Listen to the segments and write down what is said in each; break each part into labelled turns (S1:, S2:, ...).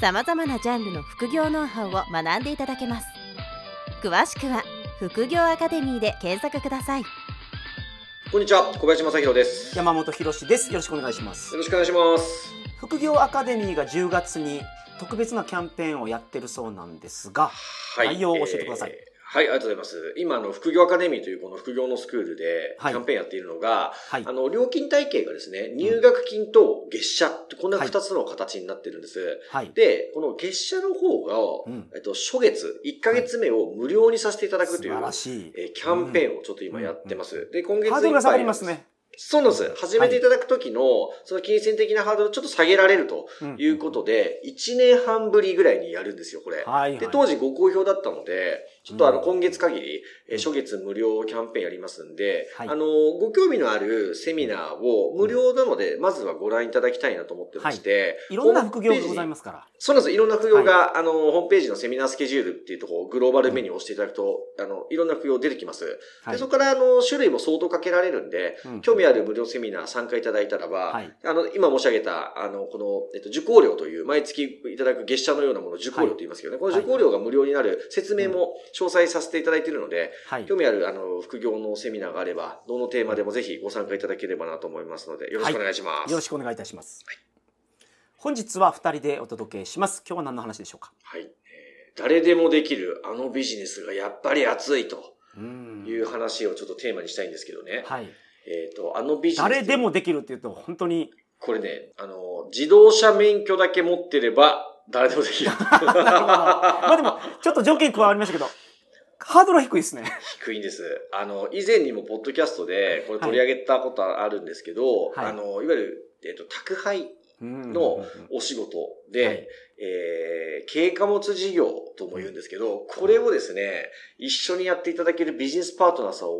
S1: さまざまなジャンルの副業ノウハウを学んでいただけます詳しくは副業アカデミーで検索ください
S2: こんにちは、小林正弘です。よ
S3: 山本博です。よろしくお願いします。
S2: ろしくお願いします。
S3: 副業アカデミーが10月に特別なキャンペーンをやってるそうなんですが、
S2: はい。
S3: 内容を教えてください
S2: えーはい、ありがとうございます。今、あの、副業アカデミーというこの副業のスクールで、キ
S3: はい
S2: ャンペーンやっているのが、
S3: はい
S2: あ。の、料金体系がですね、入学金と月謝って、こんな二つの形になってるんです。
S3: はい。
S2: で、この月謝の方が、
S3: うん
S2: えっと、初月、1ヶ月目を無料にさせていただく
S3: 素
S2: という、
S3: 晴らしい。
S2: えーキャンペーンをちょっと今やってます。で、今月いっぱい
S3: ハードルが下がりますね。
S2: そうなんです。始めていただくときの、その金銭的なハードルをちょっと下げられると
S3: うん
S2: いうことで、1年半ぶりぐらいにやるんですよ、これ。
S3: はい、はい。
S2: で、当時ご好評だったので、ちょっとあの、
S3: うん
S2: 今月限り、えー初月無料キャンペーンやりますんで、
S3: はい
S2: あの、ご興味のあるセミナーを無料なので、まずはご覧いただきたいなと思ってまして、
S3: いろんな副業がござい
S2: す。
S3: ますから。
S2: そうなんです。いろんな副業が、あの、ホームページのセミナースケジュールっていうところ、グローバルメニューを押していただくと、あの、いろんな副業出てきます。
S3: はい。
S2: でそこから、あの、種類も相当かけられるんで、
S3: うん
S2: 興味ある無料セミナー参加いただいたらば、
S3: はい
S2: あの、今申し上げた、あの、この、えっと、受講料という、毎月いただく月謝のようなものを受講料と言いますけどね、この受講料が無料になる説明も詳細させていただいているので、
S3: はい。
S2: 興味ある、あの、副業のセミナーがあれば、どのテーマでもぜひご参加いただければなと思いますので、よろしくお願いします。
S3: よろしくお願いいたします。本日は2人でお届けします。今日は何の話でしょうか？
S2: はい。えー誰でもできるあのビジネスがやっぱり熱いと
S3: うん
S2: いう話をちょっとテーマにしたいんですけどね。
S3: はい。
S2: えっ、と、あのビジネス。
S3: 誰でもできるって言うと、本当に、
S2: これね、あの、自動車免許だけ持ってれば、誰でもできる。
S3: まあでも、ちょっと条件加わりましたけど、ハードルは低いですね。
S2: 低いんです。あの、以前にもポッドキャストで、これ取り上げたことあるんですけど、
S3: はい
S2: あの、いわゆる、えっ、と、宅配
S3: うん
S2: のお仕事で、
S3: はい
S2: えー、軽貨物事業とも言うんですけど、これをですね、一緒にやっていただけるビジネスパートナーさんを、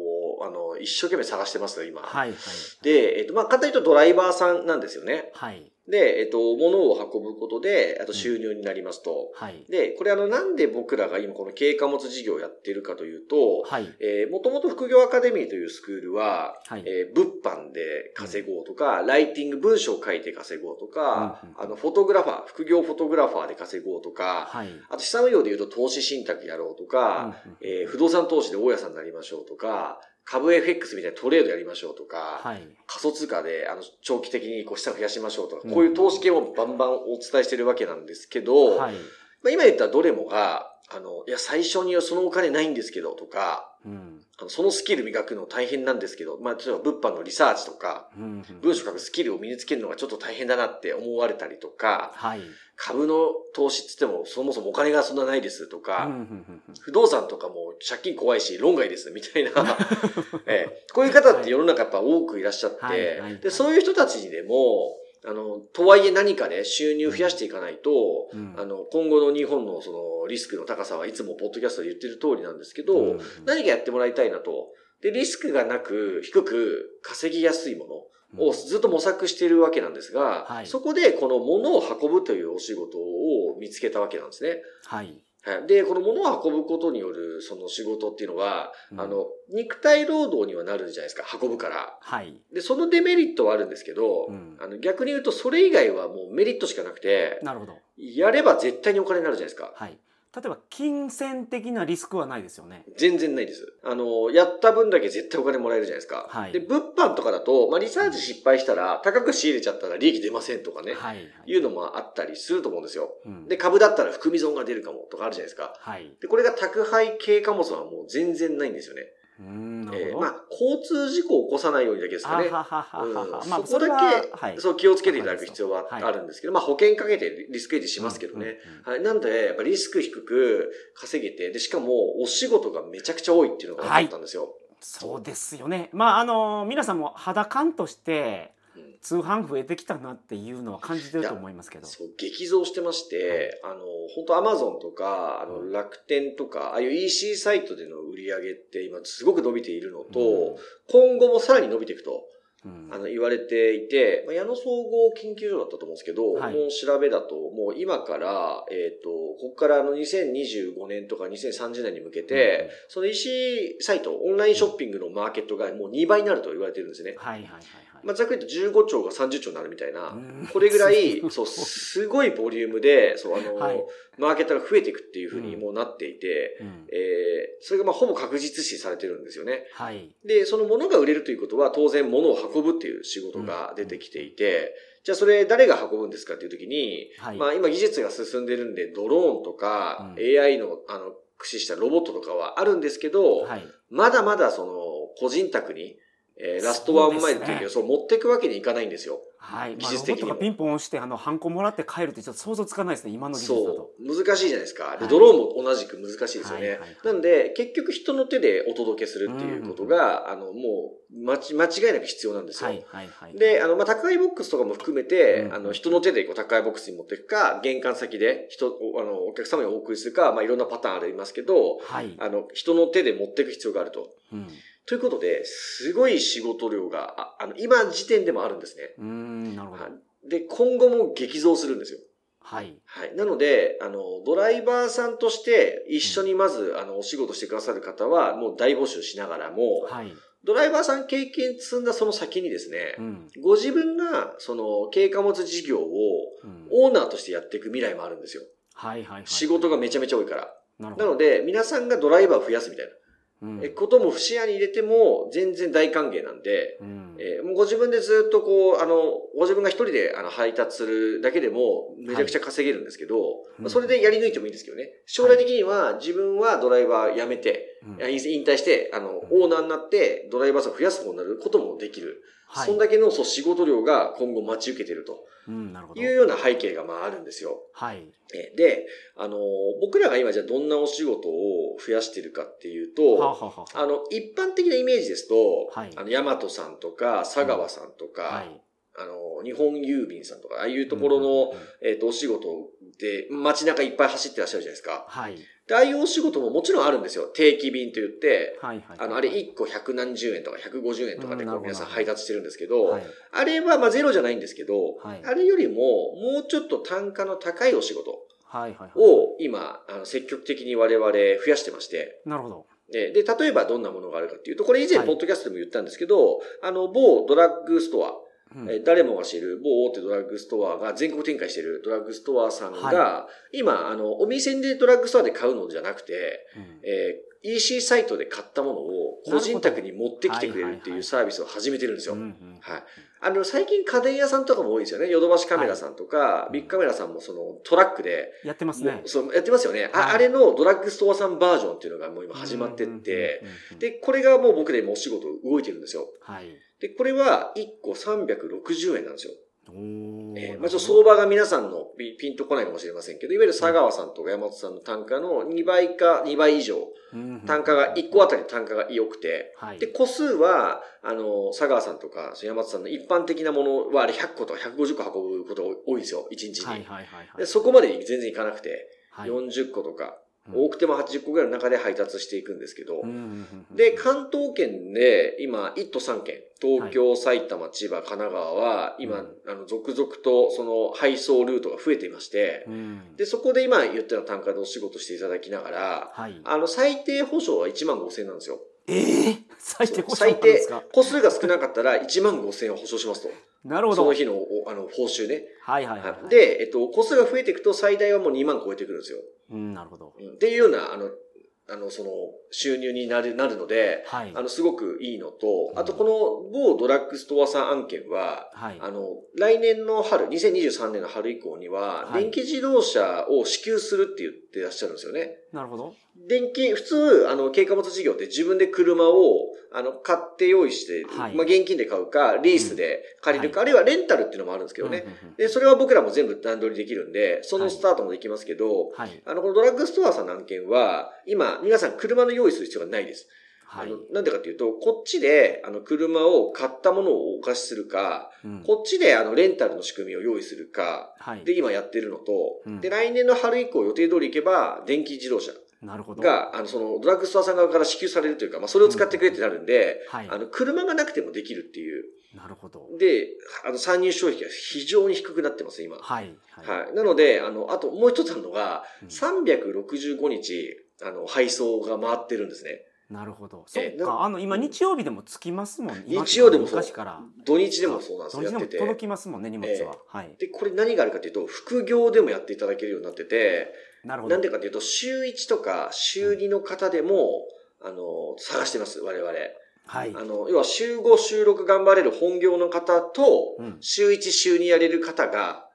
S2: あの、一生懸命探してますよ、今。
S3: はい、はい。
S2: で、えっ、と、まあ、簡単に言うとドライバーさんなんですよね。
S3: はい。
S2: で、えっ、と、物を運ぶことで、あと収入になりますと。
S3: はい。
S2: で、これあの、なんで僕らが今この軽貨物事業をやってるかというと、
S3: はい。
S2: えー、もともと副業アカデミーというスクールは、
S3: はい。
S2: えー物販で稼ごうとか、ライティング文章を書いて稼ごうとか、
S3: うんうん
S2: あの、フォトグラファー、副業フォトグラファーで稼ごうとか、
S3: はい。
S2: あと資産運用で言うと投資信託やろうとか、
S3: うんうん
S2: えー不動産投資で大家さんになりましょうとか、株 FX みたいなトレードやりましょうとか、
S3: はい。
S2: 仮想通貨であの長期的にこう資産増やしましょうとか、
S3: うん
S2: こういう投資系もバンバンお伝えしてるわけなんですけど、
S3: はい。
S2: まあ、今言ったどれもが、あの、いや、最初にはそのお金ないんですけどとか、
S3: うん。
S2: そのスキル磨くの大変なんですけど、まあ、例えば物販のリサーチとか、
S3: うん。
S2: 文章書くスキルを身につけるのがちょっと大変だなって思われたりとか、
S3: はい。
S2: 株の投資って言ってもそもそもお金がそんなないですとか、
S3: うんうんうんうん
S2: 不動産とかも借金怖いし、論外ですみたいな、ええこういう方って世の中やっぱ多くいらっしゃって、
S3: はいはい
S2: で、そういう人たちにでも、あの、とはいえ何かで収入を増やしていかないと、
S3: うん
S2: あの、今後の日本のそのリスクの高さはいつもポッドキャストで言ってる通りなんですけど、
S3: うん
S2: 何かやってもらいたいなと。で、リスクがなく、低く稼ぎやすいものをずっと模索しているわけなんですが、
S3: はい
S2: そこでこの物を運ぶというお仕事を見つけたわけなんですね。
S3: はい。
S2: はいで、この物を運ぶことによるその仕事っていうのは、
S3: うん
S2: あの、肉体労働にはなるじゃないですか、運ぶから。
S3: はい。
S2: で、そのデメリットはあるんですけど、
S3: うん
S2: あの逆に言うとそれ以外はもうメリットしかなくて、
S3: なるほど。
S2: やれば絶対にお金になるじゃないですか。
S3: はい。例えば、金銭的なリスクはないですよね。
S2: 全然ないです。あの、やった分だけ絶対お金もらえるじゃないですか。
S3: はい
S2: で、物販とかだと、まあ、リサーチ失敗したら、高く仕入れちゃったら利益出ませんとかね、
S3: はい。
S2: いうのもあったりすると思うんですよ。
S3: うん
S2: で、株だったら含み損が出るかもとかあるじゃないですか。
S3: はい。
S2: で、これが宅配軽貨物はもう全然ないんですよね。えーまあ、交通事故を起こさないようにだけですかね。
S3: ははははは
S2: うん
S3: まあ、
S2: そこだ
S3: は
S2: け、
S3: はい。
S2: そう気をつけていただく必要は
S3: はい
S2: あるんですけど、まあ保険かけてリスクエッジしますけどね。はい。なんで、やっぱリスク低く稼げて、で、しかもお仕事がめちゃくちゃ多いっていうのが分かったんですよ。
S3: そうですよね。まあ、あの、皆さんも肌感として、
S2: うん
S3: 通販増えてきたなっていうのは感じてると思いますけど。
S2: そう、激増してまして、あの、本当アマゾンとか、あの、楽天とか、ああいう EC サイトでの売り上げって今すごく伸びているのと、今後もさらに伸びていくと、
S3: うん
S2: あの、言われていて、まあ矢野総合研究所だったと思うんですけど、
S3: はい
S2: もう調べだと、もう今から、えっ、と、ここからあの2025年とか2030年に向けて、その EC サイト、オンラインショッピングのマーケットがもう2倍になると言われてるんですね。
S3: はいはいはいはい。
S2: まあ、ざっくり言うと15兆が30兆になるみたいな、
S3: うん
S2: これぐらい、そう、すごいボリュームで、そう、あの、
S3: はい
S2: マーケットが増えていくっていうふうにもうなっていて、
S3: うん
S2: えーそれがまあほぼ確実視されてるんですよね。
S3: はい。
S2: で、その物が売れるということは当然物を運ぶっていう仕事が出てきていて、じゃあそれ誰が運ぶんですかっていう時に、
S3: はい。
S2: まあ今技術が進んでるんでドローンとか、
S3: うん
S2: AI のあの駆使したロボットとかはあるんですけど、
S3: はい。
S2: まだまだその個人宅に、えーラストワンマイルっていう
S3: そうですね
S2: そう持っていくわけにいかないんですよ。
S3: はい。
S2: 技術的にも
S3: まあピンポン押して、あの、ハンコもらって帰るってちょっと想像つかないですね、今の技術だと。
S2: そう。難しいじゃないですか。で、
S3: はい
S2: ドローンも同じく難しいですよね。
S3: はいはいはい
S2: なんで、結局人の手でお届けするっていうことが、あの、もう、まち、間違いなく必要なんですよ。
S3: はいはいはい。
S2: で、あの、まあ、宅配ボックスとかも含めて、
S3: うん
S2: あの、人の手でこう宅配ボックスに持っていくか、玄関先で人、おあの、お客様にお送りするか、まあ、いろんなパターンありますけど、
S3: はい。
S2: あの、人の手で持っていく必要があると。
S3: うん。
S2: ということで、すごい仕事量が、ああの、今時点でもあるんですね。
S3: うーん、なるほど
S2: は。いで、今後も激増するんですよ。
S3: はい。
S2: はい。なので、あの、ドライバーさんとして一緒にまず、あの、お仕事してくださる方は、もう大募集しながらも、
S3: はい。
S2: ドライバーさん経験積んだその先にですね
S3: う、ん。
S2: ご自分が、その、軽貨物事業を
S3: うん
S2: オーナーとしてやっていく未来もあるんですよ。
S3: はいはいはい。
S2: 仕事がめちゃめちゃ多いから。
S3: なるほど。
S2: なので、皆さんがドライバーを増やすみたいな、
S3: うん
S2: えことも視野に入れても、全然大歓迎なんで、
S3: うん。
S2: えーもうご自分でずっとこう、あの、ご自分が一人であの配達するだけでもめちゃくちゃ稼げるんですけど、
S3: うん
S2: まあそれでやり抜いてもいいんですけどね。将来的には自分はドライバー辞めて、
S3: うん。
S2: いや引引退して、あの、オーナーになってドライバーさんを増やす方になることもできる。
S3: はい。
S2: そんだけのそう仕事量が今後待ち受けてるという。ような背景がまああるんですよ。
S3: はい。
S2: えーで、あの、僕らが今じゃあどんなお仕事を増やしてるかっていうと、
S3: はあ、はあはあ、
S2: あの、一般的なイメージですと、
S3: はい
S2: あの、ヤマトさんとか、佐川さんとか、
S3: はい。
S2: あの、日本郵便さんとか、ああいうところの、
S3: うんうんうん
S2: えっ、と、お仕事で、街中いっぱい走ってらっしゃるじゃないですか。
S3: はい。
S2: で、ああいうお仕事ももちろんあるんですよ。定期便と言って、
S3: はいはい。
S2: あの、あれ1個100何十円とか150円とかでこう皆さん配達してるんですけど、
S3: はい。
S2: あれはまあゼロじゃないんですけど、
S3: はい
S2: あれよりももうちょっと単価の高いお仕事
S3: はいはいはい。
S2: を今、あの積極的に我々増やしてまして、
S3: なるほど。
S2: で、で例えばどんなものがあるかっていうと、これ以前
S3: はい
S2: ポッドキャストでも言ったんですけど、あの、某ドラッグストア、
S3: うん
S2: えー誰もが知る某大手ドラッグストアが全国展開しているドラッグストアさんが、
S3: は
S2: 今、あの、お店でドラッグストアで買うのじゃなくて、
S3: うん
S2: えー EC サイトで買ったものを個人宅に持ってきてくれるっていうサービスを始めてるんですよ。はい。あの、最近家電屋さんとかも多いですよね。ヨドバシカメラさんとか、
S3: い
S2: ビッグカメラさんもそのトラックで、
S3: やってますね。
S2: そうやってますよね、あ。
S3: はい
S2: あれのドラッグストアさんバージョンっていうのがもう今始まってって、で、これがもう僕でもうお仕事動いてるんですよ。
S3: はい。
S2: で、これは1個360円なんですよ。えーまあ、ちょっと相場が皆さんのピピンとこないかもしれませんけど、いわゆる佐川さんとか山本さんの単価の2倍か2倍以上、単価が、1個あたり単価が良くて、
S3: はい。
S2: で、個数は、あの、佐川さんとか山本さんの一般的なものはあれ100個とか150個運ぶことが多いんですよ、1日に。
S3: はいはいはいはい。
S2: でそこまで全然いかなくて、
S3: はい、
S2: 40個とか、
S3: うん
S2: 多くても80個ぐらいの中で配達していくんですけど、で、関東圏で今、1都3県、東京、埼玉、千葉、神奈川は、今、
S3: うん。
S2: あの、続々とその配送ルートが増えていまして、
S3: うん。
S2: で、そこで今言ったような単価でお仕事していただきながら、
S3: はい。
S2: あの、最低保証は1万5千円なんですよ。
S3: ええ最低
S2: 最低
S3: なんですか、
S2: 個数が少なかったら1万5千円を保証しますと。
S3: なるほど。
S2: その日の、おあの、報酬ね。
S3: はいはいはいはい。、
S2: で、えっと、個数が増えていくと最大はもう2万超えてくるんですよ。
S3: うん、なるほど。
S2: うんっていうような、あの、あの、その、収入になる、なるので、
S3: はい。
S2: あの、すごくいいのと、あとこの某ドラッグストアさん案件は、
S3: はい。
S2: あの、来年の春、2023年の春以降には、
S3: はい
S2: 電気自動車を支給するって言ってらっしゃるんですよね。
S3: なるほど。
S2: 電気、普通、あの、軽貨物事業って自分で車を、あの、買って用意して、
S3: はい。
S2: まあ、現金で買うか、リースで借りるか、あるいはレンタルっていうのもあるんですけどね。
S3: うんうんうん
S2: で、それは僕らも全部段取りできるんで、そのスタートもできますけど、
S3: はい。
S2: あの、このドラッグストアさんの案件は、今、皆さん車の用意する必要がないです。
S3: はい。
S2: あのなんでかっていうと、こっちで、あの、車を買ったものをお貸しするか、
S3: うん。
S2: こっちで、あの、レンタルの仕組みを用意するか、
S3: はい。
S2: で、今やってるのと、
S3: うん。
S2: で、来年の春以降予定通り行けば、電気自動車
S3: なるほど。
S2: が、あの、その、ドラッグストアさん側から支給されるというか、まあ、それを使ってくれってなるんで、
S3: はい。
S2: あの、車がなくてもできるっていう。
S3: なるほど。
S2: で、あの、参入消費が非常に低くなってます、今。
S3: はい。
S2: はい。なので、あの、あともう一つあるのが、
S3: うん
S2: 365日、あの、配送が回ってるんですね。
S3: なるほど。そ
S2: え
S3: っか。あの、今、日曜日でも着きますもんね。今
S2: 日曜でもそう
S3: 昔から。
S2: 土日でもそうなんですよ、
S3: 土日でも。届きますもんね、荷物は。はい。
S2: で、これ何があるかというと、副業でもやっていただけるようになってて、
S3: なるほど。
S2: なんでかというと、週1とか週2の方でも、あの、探してます、我々。
S3: はい。
S2: あの、要は週5、週6頑張れる本業の方と、
S3: うん。
S2: 週1、週2やれる方が、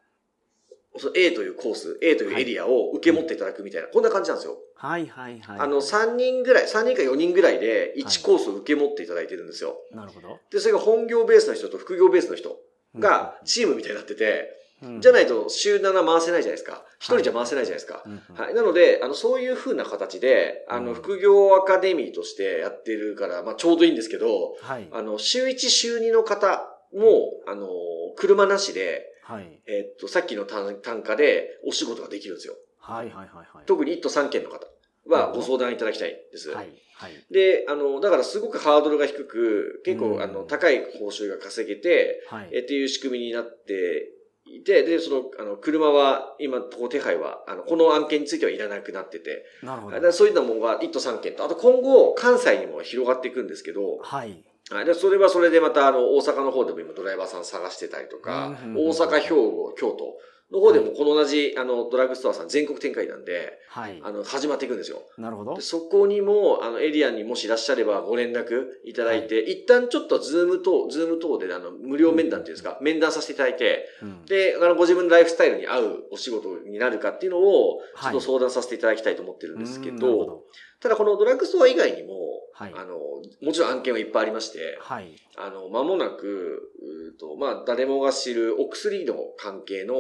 S2: その A というコース、A というエリアを受け持っていただくみたいな、こんな感じなんですよ。
S3: はいはいはい。
S2: あの、3人ぐらい、3人か4人ぐらいで1コースを受け持っていただいてるんですよ。
S3: なるほど。
S2: で、それが本業ベースの人と副業ベースの人がチームみたいになってて、じゃないいと週7回せないじゃないですか。1人じゃ回せないじゃないですか。はい。なので、あの、そういう風な形で、あの、
S3: うん
S2: 副業アカデミーとしてやってるから、まあ、ちょうどいいんですけど、
S3: はい。
S2: あの、週1、週2の方も、あの、車なしで、
S3: はい。
S2: えっと、さっきの単単価でお仕事ができるんですよ。
S3: はいはいはいはい。
S2: 特に1都3件の方はご相談いただきたいです。
S3: はい。はい。
S2: で、あの、だからすごくハードルが低く、結構、
S3: うん
S2: あの、高い報酬が稼げて、
S3: はい。
S2: えっていう仕組みになっていて、で、その、あの、車は、今、ここ手配は、あの、この案件についてはいらなくなってて、
S3: なるほど。
S2: そういったものが1都3件と、あと今後、関西にも広がっていくんですけど、
S3: はい。
S2: はい。で、それはそれでまた、あの、大阪の方でも今ドライバーさん探してたりとか、大阪、兵庫、京都の方でもこの同じ、あの、ドラッグストアさん全国展開なんで、
S3: はい。
S2: あの、始まっていくんですよ。
S3: なるほど
S2: で。そこにも、あの、エリアにもしいらっしゃればご連絡いただいて、一旦ちょっとズーム等、ズーム等で、あの、無料面談っていうんですか、面談させていただいて、
S3: うん
S2: で、あの、ご自分のライフスタイルに合うお仕事になるかっていうのを、ちょ
S3: はい
S2: っと相談させていただきたいと思ってるんですけ
S3: うんなるほ
S2: ど、ただこのドラッグストア以外にも、
S3: はい
S2: あの、もちろん案件はいっぱいありまして、
S3: はい。
S2: あの、間もなく、うーと、まあ、誰もが知るお薬の関係の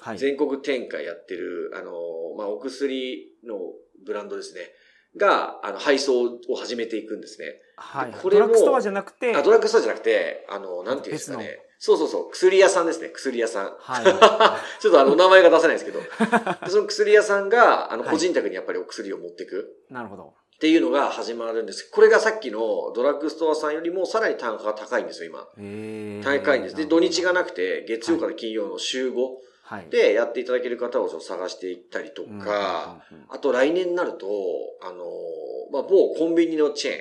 S3: はい。
S2: 全国展開やってる、あの、まあ、お薬のブランドですね。が、あの、配送を始めていくんですね。
S3: はい。
S2: これも
S3: ドラッグストアじゃなくて、
S2: あ、ドラッグストアじゃなくて、あの、なんていうんですかね。そうそうそう、薬屋さんですね、薬屋さん。
S3: は
S2: ちょっとあの、名前が出せないですけど。でその薬屋さんが、あの、
S3: はい
S2: 個人宅にやっぱりお薬を持っていく。
S3: い。なるほど。
S2: っていうのが始まるんです。これがさっきのドラッグストアさんよりもさらに単価が高いんですよ、今。
S3: えー
S2: 高いんです。で、土日がなく
S3: て。
S2: て、月曜から金曜の週5
S3: はい。
S2: でやっていただける方を探していったりと
S3: うん
S2: か、、あと来年になると、あのー、まあ、某コンビニのチェー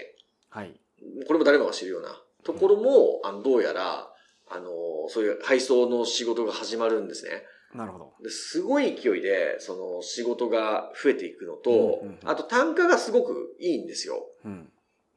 S3: はい。
S2: ン、これも誰もが知るようなところも、あの、どうやら、あのー、そういう配送の仕事が始まるんですね。
S3: なるほど。
S2: ですごい勢いで、その仕事が増えていくのと、
S3: うんうんうん
S2: あと単価がすごくいいんですよ。
S3: うん。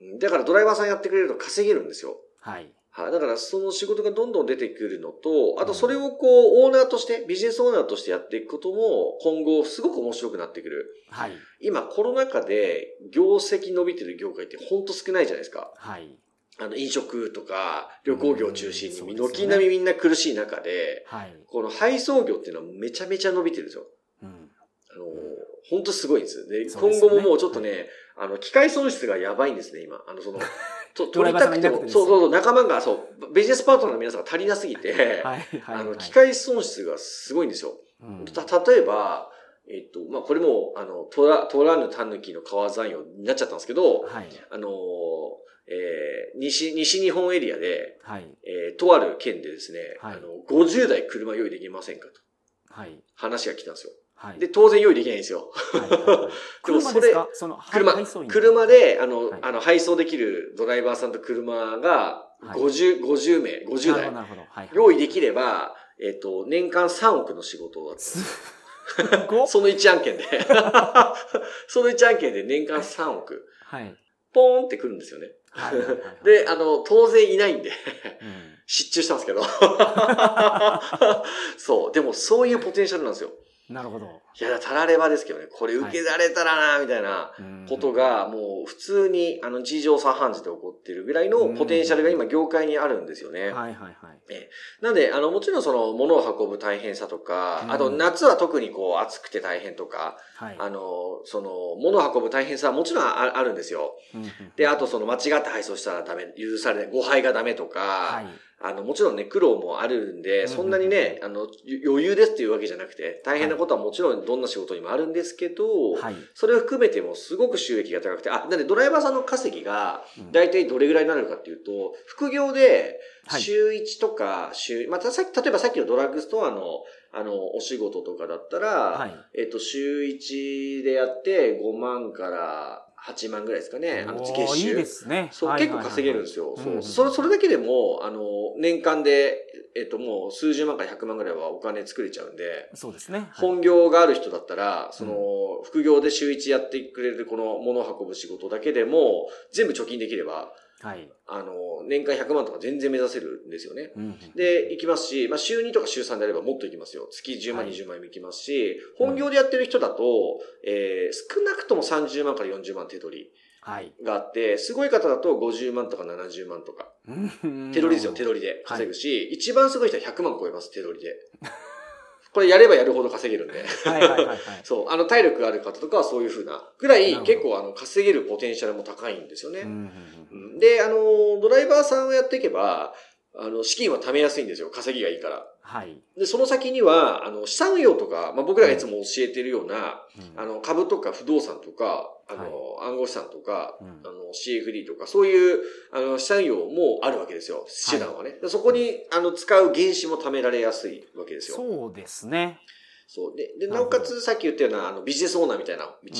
S2: うんだからドライバーさんやってくれると稼げるんですよ。
S3: はい。
S2: はい。だからその仕事がどんどん出てくるのと、あとそれをこう、オーナーとして、ビジネスオーナーとしてやっていくことも、今後すごく面白くなってくる。
S3: はい。
S2: 今コロナ禍で業績伸びてる業界ってほんと少ないじゃないですか。
S3: はい。
S2: あの、飲食とか旅行業を中心に、軒並みみんな苦しい中で、
S3: はい。
S2: この配送業っていうのはめちゃめちゃ伸びてるんですよ。
S3: うん。
S2: あの、本当すごいんです。で、今後ももうちょっとね、あの、機械損失がやばいんですね、今。あの、その、と
S3: ドライバーさんがいなくてです
S2: そうそうそう、仲間が、そう、ビジネスパートナーの皆さんが足りなすぎて、
S3: はい。はい。
S2: あの、
S3: はい
S2: 機械損失がすごいんですよ。
S3: うん
S2: た、例えば、えっと、まあ、これも、あの、トラ、トラヌタヌキの川山用になっちゃったんですけど、
S3: はい。
S2: あの、えー西、西日本エリアで、
S3: はい。
S2: えーとある県でですね、
S3: はい
S2: あの、50台車用意できませんかと
S3: はい。
S2: 話が来たんですよ。
S3: はい。
S2: で、当然用意できないんですよ。
S3: はいはいはい
S2: でも
S3: 車
S2: それ
S3: その、
S2: 車車で、あの、
S3: はい
S2: あの、配送できるドライバーさんと車が、
S3: はい
S2: 50、50名、50台
S3: なるほど、なるほど。はい。
S2: 用意できれば、えっ、と、年間3億の仕事だった。その1案件で。その1案件で年間3億。
S3: はい。
S2: ポーンってくるんですよね。
S3: はいはいはいはい。
S2: で、あの、当然いないんで、
S3: うん
S2: 失注したんですけど。そう。でも、そういうポテンシャルなんですよ。
S3: なるほど。
S2: いや、たらればですけどね、これ受けられたらな、みたいなことが、もう普通に、あの、事情茶飯事で起こってるぐらいのポテンシャルが今業界にあるんですよね。
S3: はいはいはい。
S2: えなんで、あの、もちろんその、物を運ぶ大変さとか、あと、夏は特にこう、暑くて大変とか、はい、あの、その、物を運ぶ大変さはもちろんああるんですよ。で、あとその、間違って配送したらダメ、許されない、誤配がダメとか、はいあの、もちろんね、苦労もあるんで、そんなにね、あの、余裕ですっていうわけじゃなくて、大変なことはもちろんどんな仕事にもあるんですけど、はい、それを含めてもすごく収益が高くて、あ、なんでドライバーさんの稼ぎが、大体どれぐらいになるかっていうと、副業で、週1とか、週、またさ例えばさっきのドラッグストアの、あの、お仕事とかだったら、はい、えっと、週1でやって5万から8万ぐらいですかね。あの、月収。
S3: いいですね。
S2: そう、結構稼げるんですよ。そう。それ、それだけでも、あの、年間で、えっと、もう数十万から100万ぐらいはお金作れちゃうんで。
S3: そうですね。
S2: 本業がある人だったら、その、副業で週1やってくれるこの物を運ぶ仕事だけでも、全部貯金できれば、はい。あの、年間100万とか全然目指せるんですよね。うん、で、行きますし、まあ、週2とか週3であればもっと行きますよ。月10万、はい、20万も行きますし、本業でやってる人だと、えー、少なくとも30万から40万手取り。があって、すごい方だと50万とか70万とか。手取りですよ、手取りで稼ぐし、はい、一番すごい人は100万超えます、手取りで。これやればやるほど稼げるんで。はいはいはい、はい、そう。あの、体力がある方とかはそういうふうな、ぐらい結構あの、稼げるポテンシャルも高いんですよね。で、あの、ドライバーさんをやっていけば、あの、資金は貯めやすいんですよ。稼ぎがいいから。はい。で、その先には、あの、資産運用とか、まあ、僕らがいつも教えてるような、うん、あの、株とか不動産とか、あの、はい、暗号資産とか、うん、あの、CFD とか、そういう、あの、資産運用もあるわけですよ。手段はね。はい、そこに、あの、使う原資も貯められやすいわけですよ。
S3: そうですね。
S2: そう。で、で、なおかつさっき言ったような、あの、ビジネスオーナーみたいな道、うん、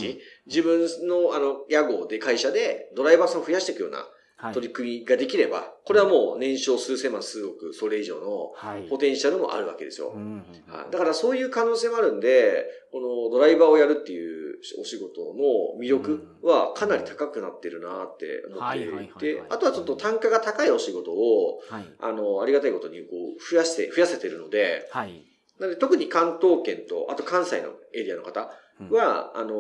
S2: 自分の、あの、屋号で会社でドライバーさんを増やしていくような、取り組みができれば、これはもう年商数千万、数億、それ以上のポテンシャルもあるわけですよ。だからそういう可能性もあるんで、このドライバーをやるっていうお仕事の魅力はかなり高くなってるなって思っていて、あとはちょっと単価が高いお仕事を、あの、ありがたいことにこう増やして、増やせてるので、なので特に関東圏と、あと関西のエリアの方は、あの、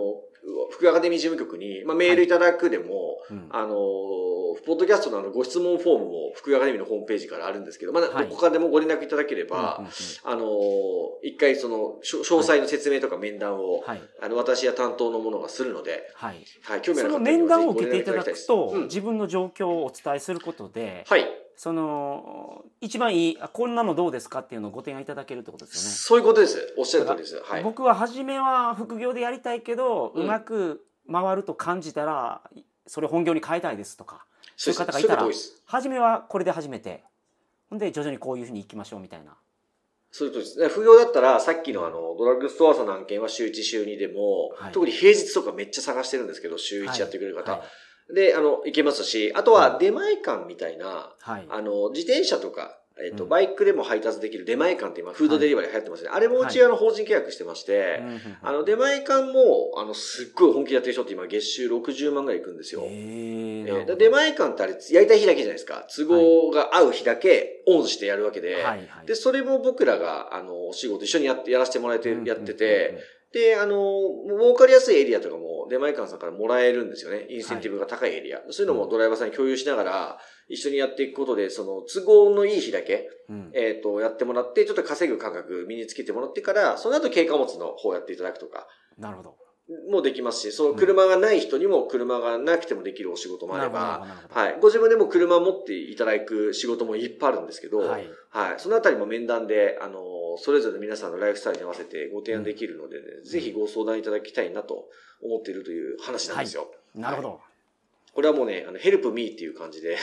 S2: 福アカデミー事務局に、まあ、メールいただくでも、はい。うん、あの、ポッドキャストのあのご質問フォームも福アカデミーのホームページからあるんですけど、まあ、どこかでもご連絡いただければ、あの、一回その、詳細の説明とか面談を、はい、あの、私や担当の者がするので、はい。
S3: はい、興味ある方その面談を受けていただくと、うん、自分の状況をお伝えすることで、はい。その、一番いい、こんなのどうですかっていうのをご提案いただけるってことですよね。
S2: そういうことです。おっしゃる通りです。
S3: はい。僕は初めは副業でやりたいけど、うまく回ると感じたら、それ本業に変えたいですとか、そういう方がいたら、初めはこれで始めて、ほんで徐々にこういうふうにいきましょうみたいな。
S2: そういうことです。副業だったら、さっきのあの、ドラッグストアさんの案件は週1、週2でも、はい、特に平日とかめっちゃ探してるんですけど、週1やってくれる方。はいはいで、あの、行けますし、あとは出前館みたいな、はい、あの、自転車とか、えっ、と、バイクでも配達できる出前館って今、フードデリバリー流行ってますね。はい、あれもうちあの、法人契約してまして、あの、出前館も、あの、すっごい本気でやってる人って今、月収60万ぐらいいくんですよ。えー、出前館ってあれ、やりたい日だけじゃないですか。都合が合う日だけオンしてやるわけで、はいで、それも僕らが、あの、お仕事一緒にやって、やらせてもらえて、やってて、で、あの、儲かりやすいエリアとかも出前館さんからもらえるんですよね。インセンティブが高いエリア。はい、そういうのもドライバーさんに共有しながら、一緒にやっていくことで、その都合のいい日だけ、うん、えっ、と、やってもらって、ちょっと稼ぐ感覚身につけてもらってから、その後軽貨物の方やっていただくとか。
S3: なるほど。
S2: もできますし、その車がない人にも車がなくてもできるお仕事もあれば、はい。ご自分でも車を持っていただく仕事もいっぱいあるんですけど、はい。はい。そのあたりも面談で、あの、それぞれ皆さんのライフスタイルに合わせてご提案できるのでね、うん、ぜひご相談いただきたいなと思っているという話なんですよ。は
S3: い、なるほど。
S2: これはもうね、あの、ヘルプミーっていう感じで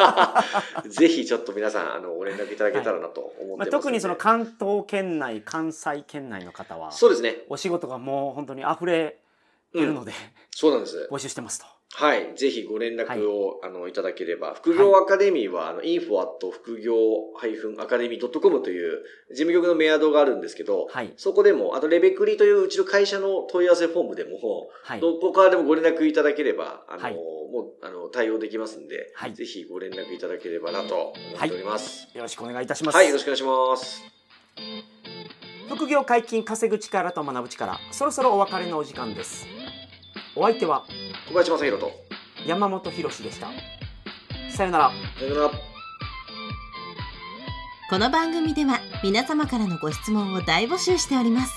S2: ぜひちょっと皆さん、あの、ご連絡いただけたらなと思ってます、はいまあ、
S3: 特にその関東圏内、関西圏内の方は、
S2: そうですね。
S3: お仕事がもう本当に溢れてるので、うん、
S2: そうなんです。
S3: 募集してますと。
S2: はい。ぜひご連絡を、はい、あの、いただければ。副業アカデミーは、はい、あの、info at 副業 -academy.com という事務局のメアドがあるんですけど、はい、そこでも、あとレベクリといううちの会社の問い合わせフォームでも、はい、どこからでもご連絡いただければ、あの、はい、もう、あの、対応できますんで、はい、ぜひご連絡いただければなと思っております。
S3: よろしくお願いいたします。
S2: はい、よろしくお願いします。
S3: 副業解禁稼ぐ力と学ぶ力そろそろお別れのお時間ですお相手は
S2: 小林正弘と。
S3: 山本博でした。さよなら。
S2: さよなら。
S1: この番組では皆様からのご質問を大募集しております。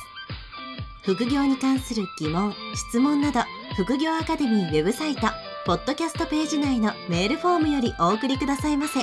S1: 副業に関する疑問質問など副業アカデミーウェブサイトポッドキャストページ内のメールフォームよりお送りくださいませ。